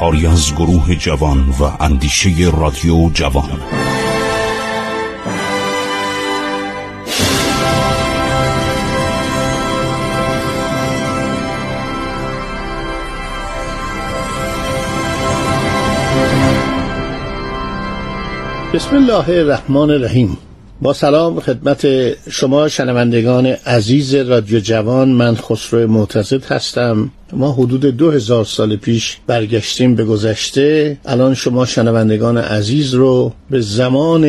کاری از گروه جوان و اندیشه رادیو جوان. بسم الله الرحمن الرحیم. با سلام خدمت شما شنوندگان عزیز رادیو جوان من خسرو معتزد هستم. ما حدود دو هزار سال پیش برگشتیم به گذشته. الان شما شنوندگان عزیز رو به زمان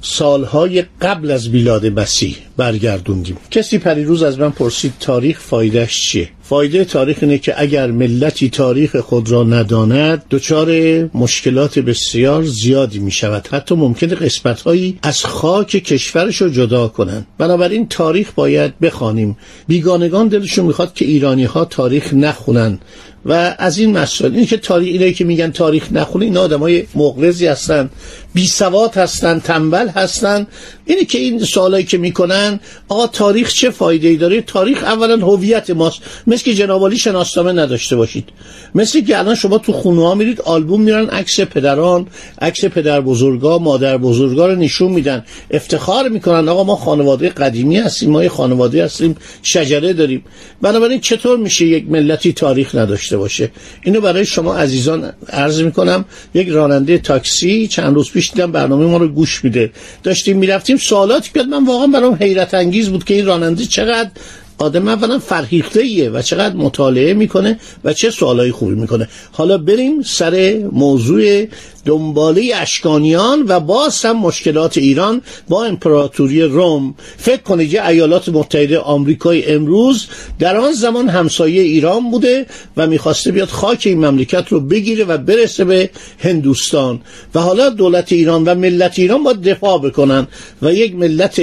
سالهای قبل از میلاد مسیح برگردوندیم. کسی پریروز از من پرسید تاریخ فایدهش چیه؟ فایده تاریخ اینه که اگر ملتی تاریخ خود را نداند دچار مشکلات بسیار زیادی می شود حتی ممکن قسمت هایی از خاک کشورش رو جدا کنند. بنابراین تاریخ باید بخوانیم. بیگانگان دلشون می‌خواد که ایرانی ها تاریخ نخونن. و از این مسائل اینه که تاریخ اینه که میگن تاریخ نخونه این آدمای مغرضی هستن بی سواد هستن تنبل هستن. اینه که این سوالایی که می‌کنن آقا تاریخ چه فایده ای داره؟ تاریخ اولا هویت ماست. مثل که جناب شناسنامه نداشته باشید. مثل که الان شما تو خونه ها میرید آلبوم میرن عکس پدران عکس پدر بزرگا مادر بزرگا رو نشون میدن. افتخار می‌کنن آقا ما خانواده قدیمی هستیم ما خانواده هستیم شجره داریم. بنابراین چطور میشه یک ملتی تاریخ نداشته باشه. اینو برای شما عزیزان عرض می‌کنم یک راننده تاکسی چند روز پیش دیدم برنامه ما رو گوش میده. داشتیم می‌رفتیم سوالاتی که من واقعا برام حیرت انگیز بود که این راننده چقدر آدم اولا فرهیخته ایه و چقدر مطالعه می‌کنه و چه سوالایی خوبی می‌کنه. حالا بریم سر موضوع دنباله اشکانیان و باز هم مشکلات ایران با امپراتوری روم. فکر کنید یه ایالات متحده آمریکای امروز در آن زمان همسایه ایران بوده و می‌خواسته بیاد خاک این مملکت رو بگیره و برسه به هندوستان. و حالا دولت ایران و ملت ایران باید دفاع بکنن و یک ملت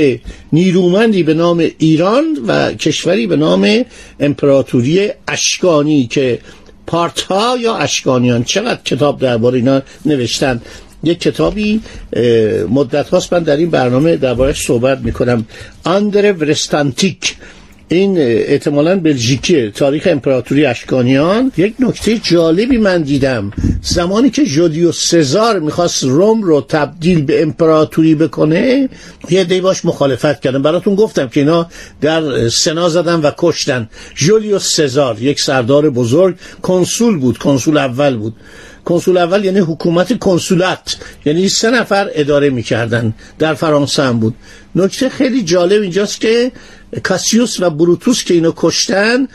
نیرومندی به نام ایران و کشوری به نام امپراتوری اشکانی که پارتا یا اشکانیان چقدر کتاب درباره اینا نوشتن؟ یک کتابی مدت هاست. من در این برنامه دربارش صحبت می‌کنم. آندر ورستانتیک این احتمالا بلژیکیه تاریخ امپراتوری اشکانیان یک نکته جالبی من دیدم. زمانی که جودیو سزار می‌خواست روم رو تبدیل به امپراتوری بکنه یه دی باش مخالفت کردن براتون گفتم که اینا در سنا زدن و کشتن. جولیوس سزار یک سردار بزرگ کنسول بود. کنسول اول بود. کنسول اول یعنی حکومت کنسولت یعنی سه نفر اداره می‌کردن. در فرانسه هم بود. نکته خیلی جالب اینجاست که کاسیوس و بروتوس که اینو کشتن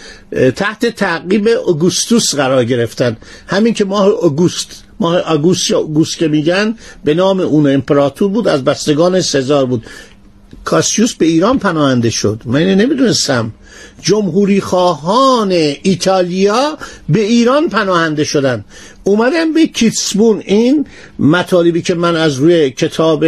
تحت تعقیب اوگوستوس قرار گرفتن. همین که ماه اوگوست ماه آگوست یا که میگن به نام اون امپراتور بود از بستگان سزار بود. کاسیوس به ایران پناهنده شد. من نمی‌دونستم. جمهوری خواهان ایتالیا به ایران پناهنده شدن. اومدم به کیتسبون. این مطالبی که من از روی کتاب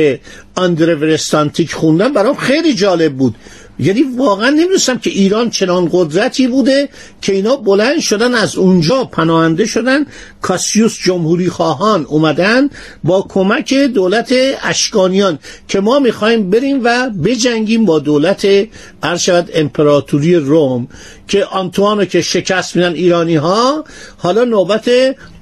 اندره ورستانتیک خوندم برام خیلی جالب بود. یعنی واقعا نمی‌دونستم که ایران چنان قدرتی بوده که اینا بلند شدن از اونجا پناهنده شدن. کاسیوس جمهوری خواهان اومدن با کمک دولت اشکانیان که ما می‌خوایم بریم و بجنگیم با دولت شود امپراتوری روم که آنتوانو که شکست میدن ایرانی ها حالا نوبت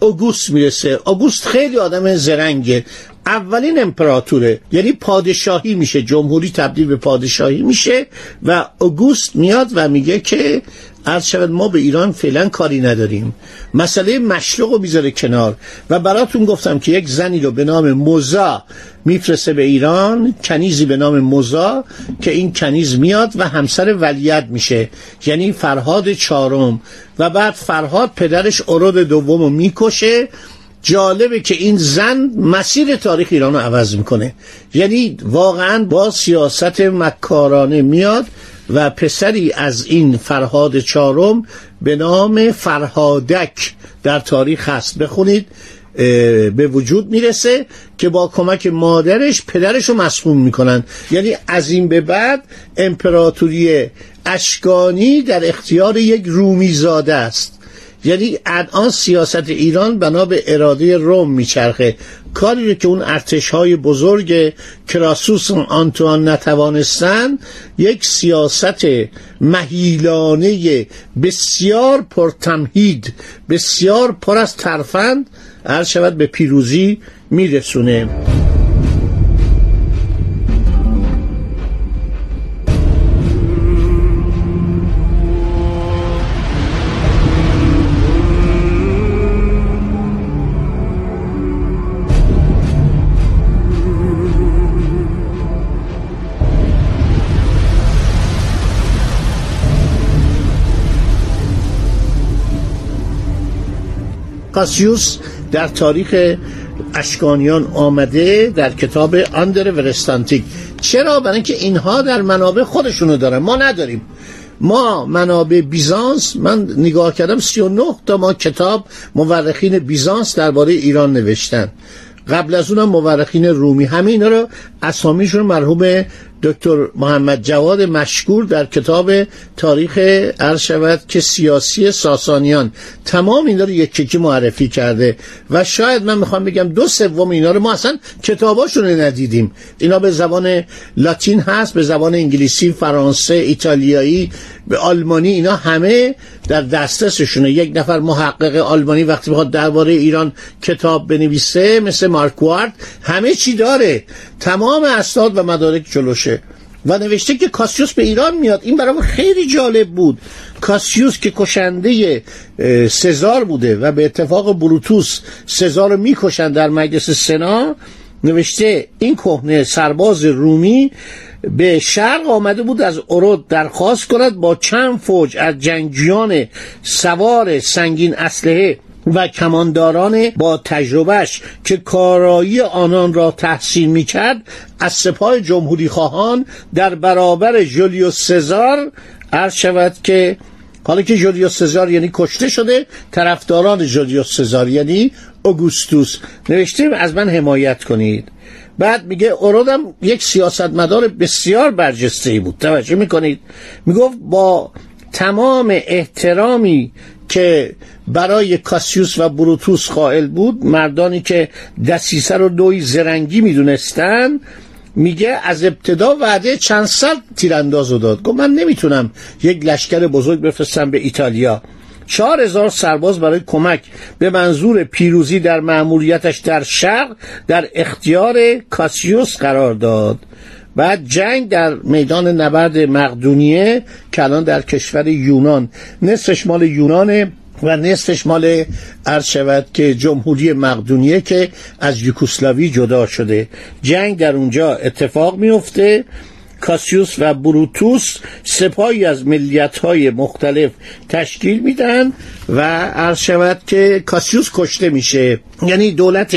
اوگوست می‌رسه. اوگوست خیلی آدم زرنگه. اولین امپراتوره. یعنی پادشاهی میشه. جمهوری تبدیل به پادشاهی میشه و اوگوست میاد و میگه که عرض شود ما به ایران فعلا کاری نداریم. مسئله مشرق رو می‌ذاره کنار. و براتون گفتم که یک زنی رو به نام موزا میفرسته به ایران. کنیزی به نام موزا که این کنیز میاد و همسر ولیت میشه. یعنی فرهاد چهارم. و بعد فرهاد پدرش ارود دوم رو می‌کشه جالبه که این زن مسیر تاریخ ایران رو عوض می‌کنه. یعنی واقعا با سیاست مکارانه میاد و پسری از این فرهاد چهارم به نام فرهادک در تاریخ هست. بخونید به وجود می‌رسه که با کمک مادرش پدرش رو مسخون می‌کنن. یعنی از این به بعد امپراتوری اشکانی در اختیار یک رومی زاده است. یعنی الان سیاست ایران بنا به اراده روم میچرخه. کاری رو که اون ارتش های بزرگ کراسوس آنتوان نتوانستن یک سیاست مهیلانه بسیار پرتمهید بسیار پر از ترفند عرض شود به پیروزی میرسونه. کاسیوس در تاریخ اشکانیان آمده در کتاب آندر ورستانتیک چرا؟ برای اینکه اینها در منابع خودشونو دارن. ما نداریم. ما منابع بیزانس من نگاه کردم 39 تا ما کتاب مورخین بیزانس درباره ایران نوشتن. قبل از اونم مورخین رومی. همه اینا رو اسامیشون مرحوم دکتر محمد جواد مشکور در کتاب تاریخ عرض شود که سیاسی ساسانیان تمام اینا رو یک ککی معرفی کرده و شاید من می‌خوام بگم دو سوم اینا رو ما اصلا کتاباشون رو ندیدیم. اینا به زبان لاتین هست به زبان انگلیسی فرانسه ایتالیایی به آلمانی اینا همه در دسترسشونه. یک نفر محقق آلمانی وقتی بخواد درباره ایران کتاب بنویسه مثل مارکوارد همه چی داره. تمام اسناد و مدارک جلوشه. و نوشته که کاسیوس به ایران میاد. این برای خیلی جالب بود. کاسیوس که کشنده سزار بوده و به اتفاق بروتوس سزار رو می‌کشن در مجلس سنا نوشته این کهنه سرباز رومی به شرق آمده بود از ارود درخواست کند با چند فوج از جنگجویان سوار سنگین اسلحه و کمانداران با تجربهش که کارایی آنان را تحسین می کرد از سپاه جمهوری خواهان در برابر جولیوس سزار عرض شود که حالا که جولیوس سزار یعنی کشته شده طرفداران جولیوس سزار یعنی اوگوستوس. نوشته از من حمایت کنید. بعد میگه اورودم یک سیاستمدار بسیار برجسته بود. توجه می‌کنید. می‌گفت با تمام احترامی که برای کاسیوس و بروتوس قائل بود. مردانی که دسیسه رو دوی زرنگی می‌دونستن میگه از ابتدا وعده چند صد تیرانداز داد. گفت من نمی‌تونم یک لشکر بزرگ بفرستم به ایتالیا. چهار هزار سرباز برای کمک به منظور پیروزی در مأموریتش در شرق در اختیار کاسیوس قرار داد. بعد جنگ در میدان نبرد مقدونیه که الان در کشور یونان نصفش مال یونانه و نصفش مال عرض شود که جمهوری مقدونیه که از یوکوسلاوی جدا شده. جنگ در اونجا اتفاق میفته کاسیوس و بروتوس سپاهی از ملیت های مختلف تشکیل میدن و عرض شود که کاسیوس کشته میشه. یعنی دولت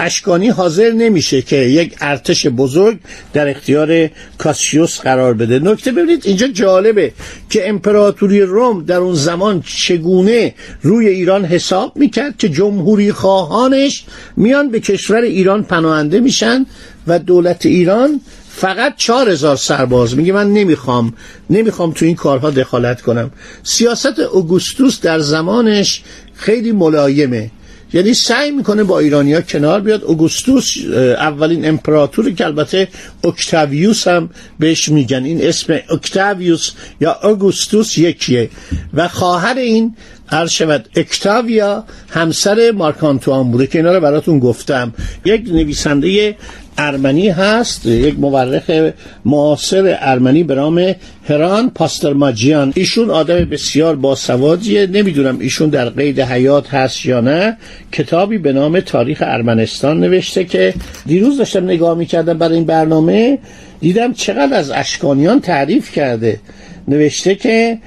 اشکانی حاضر نمیشه که یک ارتش بزرگ در اختیار کاسیوس قرار بده. نکته ببینید اینجا جالبه که امپراتوری روم در اون زمان چگونه روی ایران حساب می‌کرد که جمهوری خواهانش میان به کشور ایران پناهنده میشن و دولت ایران فقط چهار هزار سرباز. میگه من نمی‌خوام نمی‌خوام تو این کارها دخالت کنم. سیاست اوگوستوس در زمانش خیلی ملایمه. یعنی سعی می‌کنه با ایرانیا کنار بیاد. اوگوستوس اولین امپراتوری که البته اکتاویوس هم بهش میگن. این اسم اکتاویوس یا اوگوستوس یکیه. و خواهر این هر شود اکتاویا همسر مارکانتوان بوده که اینا رو براتون گفتم. یک نویسنده ارمنی هست یک مورخ معاصر ارمنی به نام هران پاسترماجیان. ایشون آدم بسیار باسوادیه. نمی‌دونم ایشون در قید حیات هست یا نه. کتابی به نام تاریخ ارمنستان نوشته که دیروز داشتم نگاه می‌کردم برای این برنامه دیدم چقدر از اشکانیان تعریف کرده. نوشته که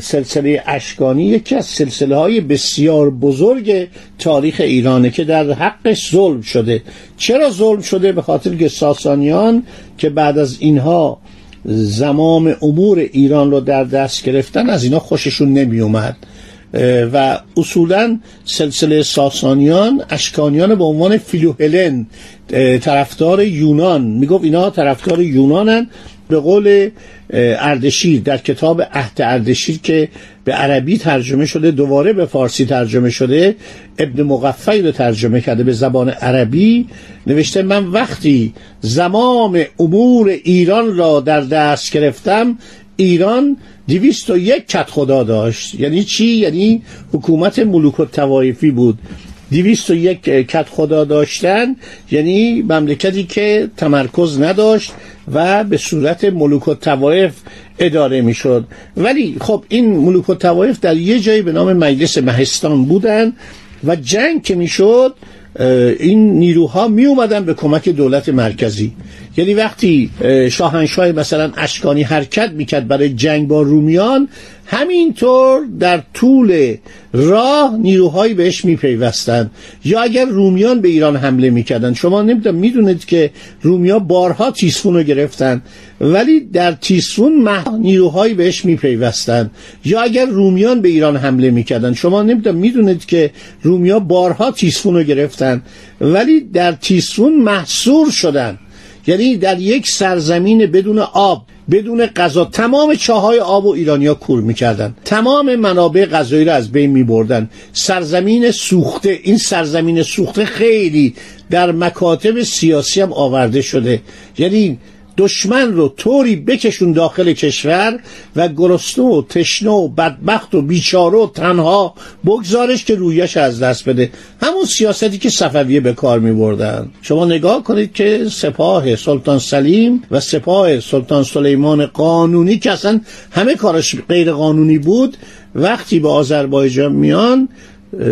سلسله اشکانی یکی از سلسله های بسیار بزرگ تاریخ ایرانه که در حقش ظلم شده. چرا ظلم شده؟ به خاطر که ساسانیان که بعد از اینها زمام امور ایران رو در دست گرفتن از اینا خوششون نمی اومد و اصولا سلسله ساسانیان اشکانیان به عنوان فیلوهلن طرفدار یونان. می‌گفت اینا طرفدار یونانن به قول اردشیر در کتاب عهد اردشیر که به عربی ترجمه شده دوباره به فارسی ترجمه شده ابن مقفعی رو ترجمه کرده به زبان عربی. نوشته من وقتی زمام امور ایران را در دست گرفتم ایران دیویست و یک کت خدا داشت. یعنی چی؟ یعنی حکومت ملوک و توایفی بود. دیویست و یک کت خدا داشتن یعنی مملکتی که تمرکز نداشت و به صورت ملوک و توایف اداره می‌شد. ولی خب این ملوک و توایف در یه جایی به نام مجلس مهستان بودن و جنگ که می‌شد این نیروها می اومدن به کمک دولت مرکزی. یعنی وقتی شاهنشاه مثلا اشکانی حرکت می‌کرد برای جنگ با رومیان همینطور در طول راه نیروهایی بهش میپیوستند. یا اگر رومیان به ایران حمله می‌کردن شما نمی‌دونم می‌دونید که رومیا بارها تیسفون رو گرفتن ولی در تیسفون مح... نیروهایی بهش میپیوستند. یا اگر رومیان به ایران حمله می‌کردن شما نمی‌دونم می‌دونید که رومیا بارها تیسفون رو گرفتن ولی در تیسفون محصور شدن یعنی در یک سرزمین بدون آب بدون غذا. تمام چاهای آب و ایرانیا کور می‌کردن. تمام منابع غذایی رو از بین میبردن. سرزمین سوخته این سرزمین سوخته خیلی در مکاتب سیاسی هم آورده شده. یعنی دشمن رو طوری بکشون داخل کشور و گرسنه و تشنه و بدبخت و بیچاره و تنها بگذارش که رویش از دست بده. همون سیاستی که صفویه به کار می بردن شما نگاه کنید که سپاه سلطان سلیم و سپاه سلطان سلیمان قانونی که اصلا همه کارش غیر قانونی بود وقتی به آذربایجان میان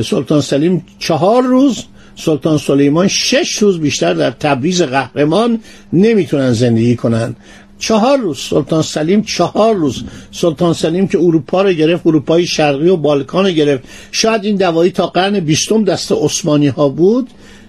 سلطان سلیم چهار روز سلطان سلیمان شش روز بیشتر در تبریز قهرمان نمی‌تونن زندگی کنن. چهار روز. سلطان سلیم چهار روز. سلطان سلیم که اروپا رو گرفت اروپای شرقی و بالکان رو گرفت. شاید این دوایی تا قرن بیستم دست عثمانی ها بود.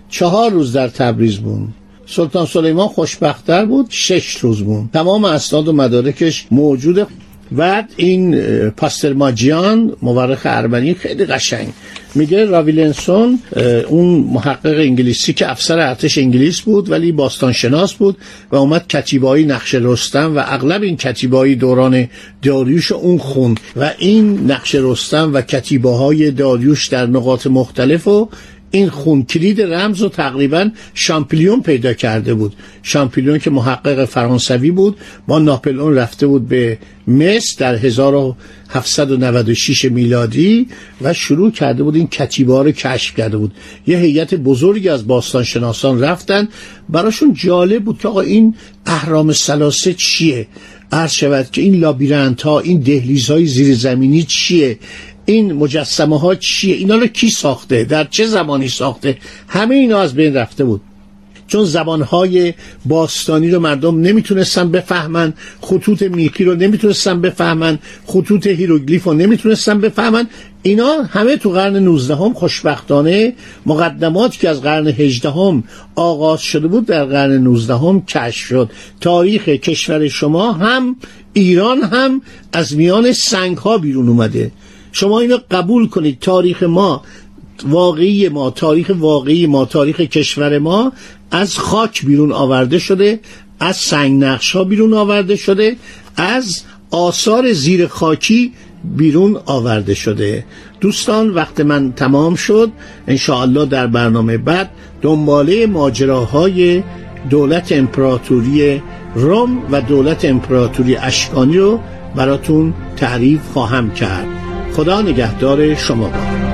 چهار روز در تبریز بود. سلطان سلیمان خوشبختتر بود. شش روز بود. تمام اسناد و مدارکش موجوده. بعد این پاستر ماجیان مورخ ارمنی خیلی قشنگ. میگه راویلنسون اون محقق انگلیسی که افسر ارتش انگلیس بود ولی باستانشناس بود و اومد کتیبایی نقش رستم و اغلب این کتیبایی دوران داریوش اون خون و این نقش رستم و کتیبه های داریوش در نقاط مختلف و این خون کلید رمز رو تقریبا شامپلیون پیدا کرده بود. شامپلیون که محقق فرانسوی بود. با ناپلئون رفته بود به مصر در 1796 میلادی و شروع کرده بود این کتیبه رو کشف کرده بود. یه هیئت بزرگی از باستانشناسان رفتن. براشون جالب بود که آقا این اهرام ثلاثه چیه؟ عرض شود که این لابیرنت ها این دهلیز های زیرزمینی چیه؟ این مجسمه ها چیه؟ اینا رو کی ساخته؟ در چه زمانی ساخته؟ همه اینا از بین رفته بود. چون زبانهای باستانی رو مردم نمی‌تونستن بفهمن خطوط میخی رو نمی‌تونستن بفهمن خطوط هیروگلیف رو نمی‌تونستن بفهمن اینا همه تو قرن 19 هم خوشبختانه مقدمات که از قرن 18 هم آغاز شده بود در قرن 19 هم کشف شد. تاریخ کشور شما هم ایران هم از میان سنگ ها بیرون اومده. شما اینو قبول کنید. تاریخ ما واقعی ما تاریخ واقعی ما تاریخ کشور ما از خاک بیرون آورده شده از سنگ نقش ها بیرون آورده شده از آثار زیر خاکی بیرون آورده شده. دوستان وقت من تمام شد. انشاءالله در برنامه بعد دنباله ماجراهای دولت امپراتوری روم و دولت امپراتوری اشکانی رو براتون تعریف خواهم کرد. خدا نگهدار شما با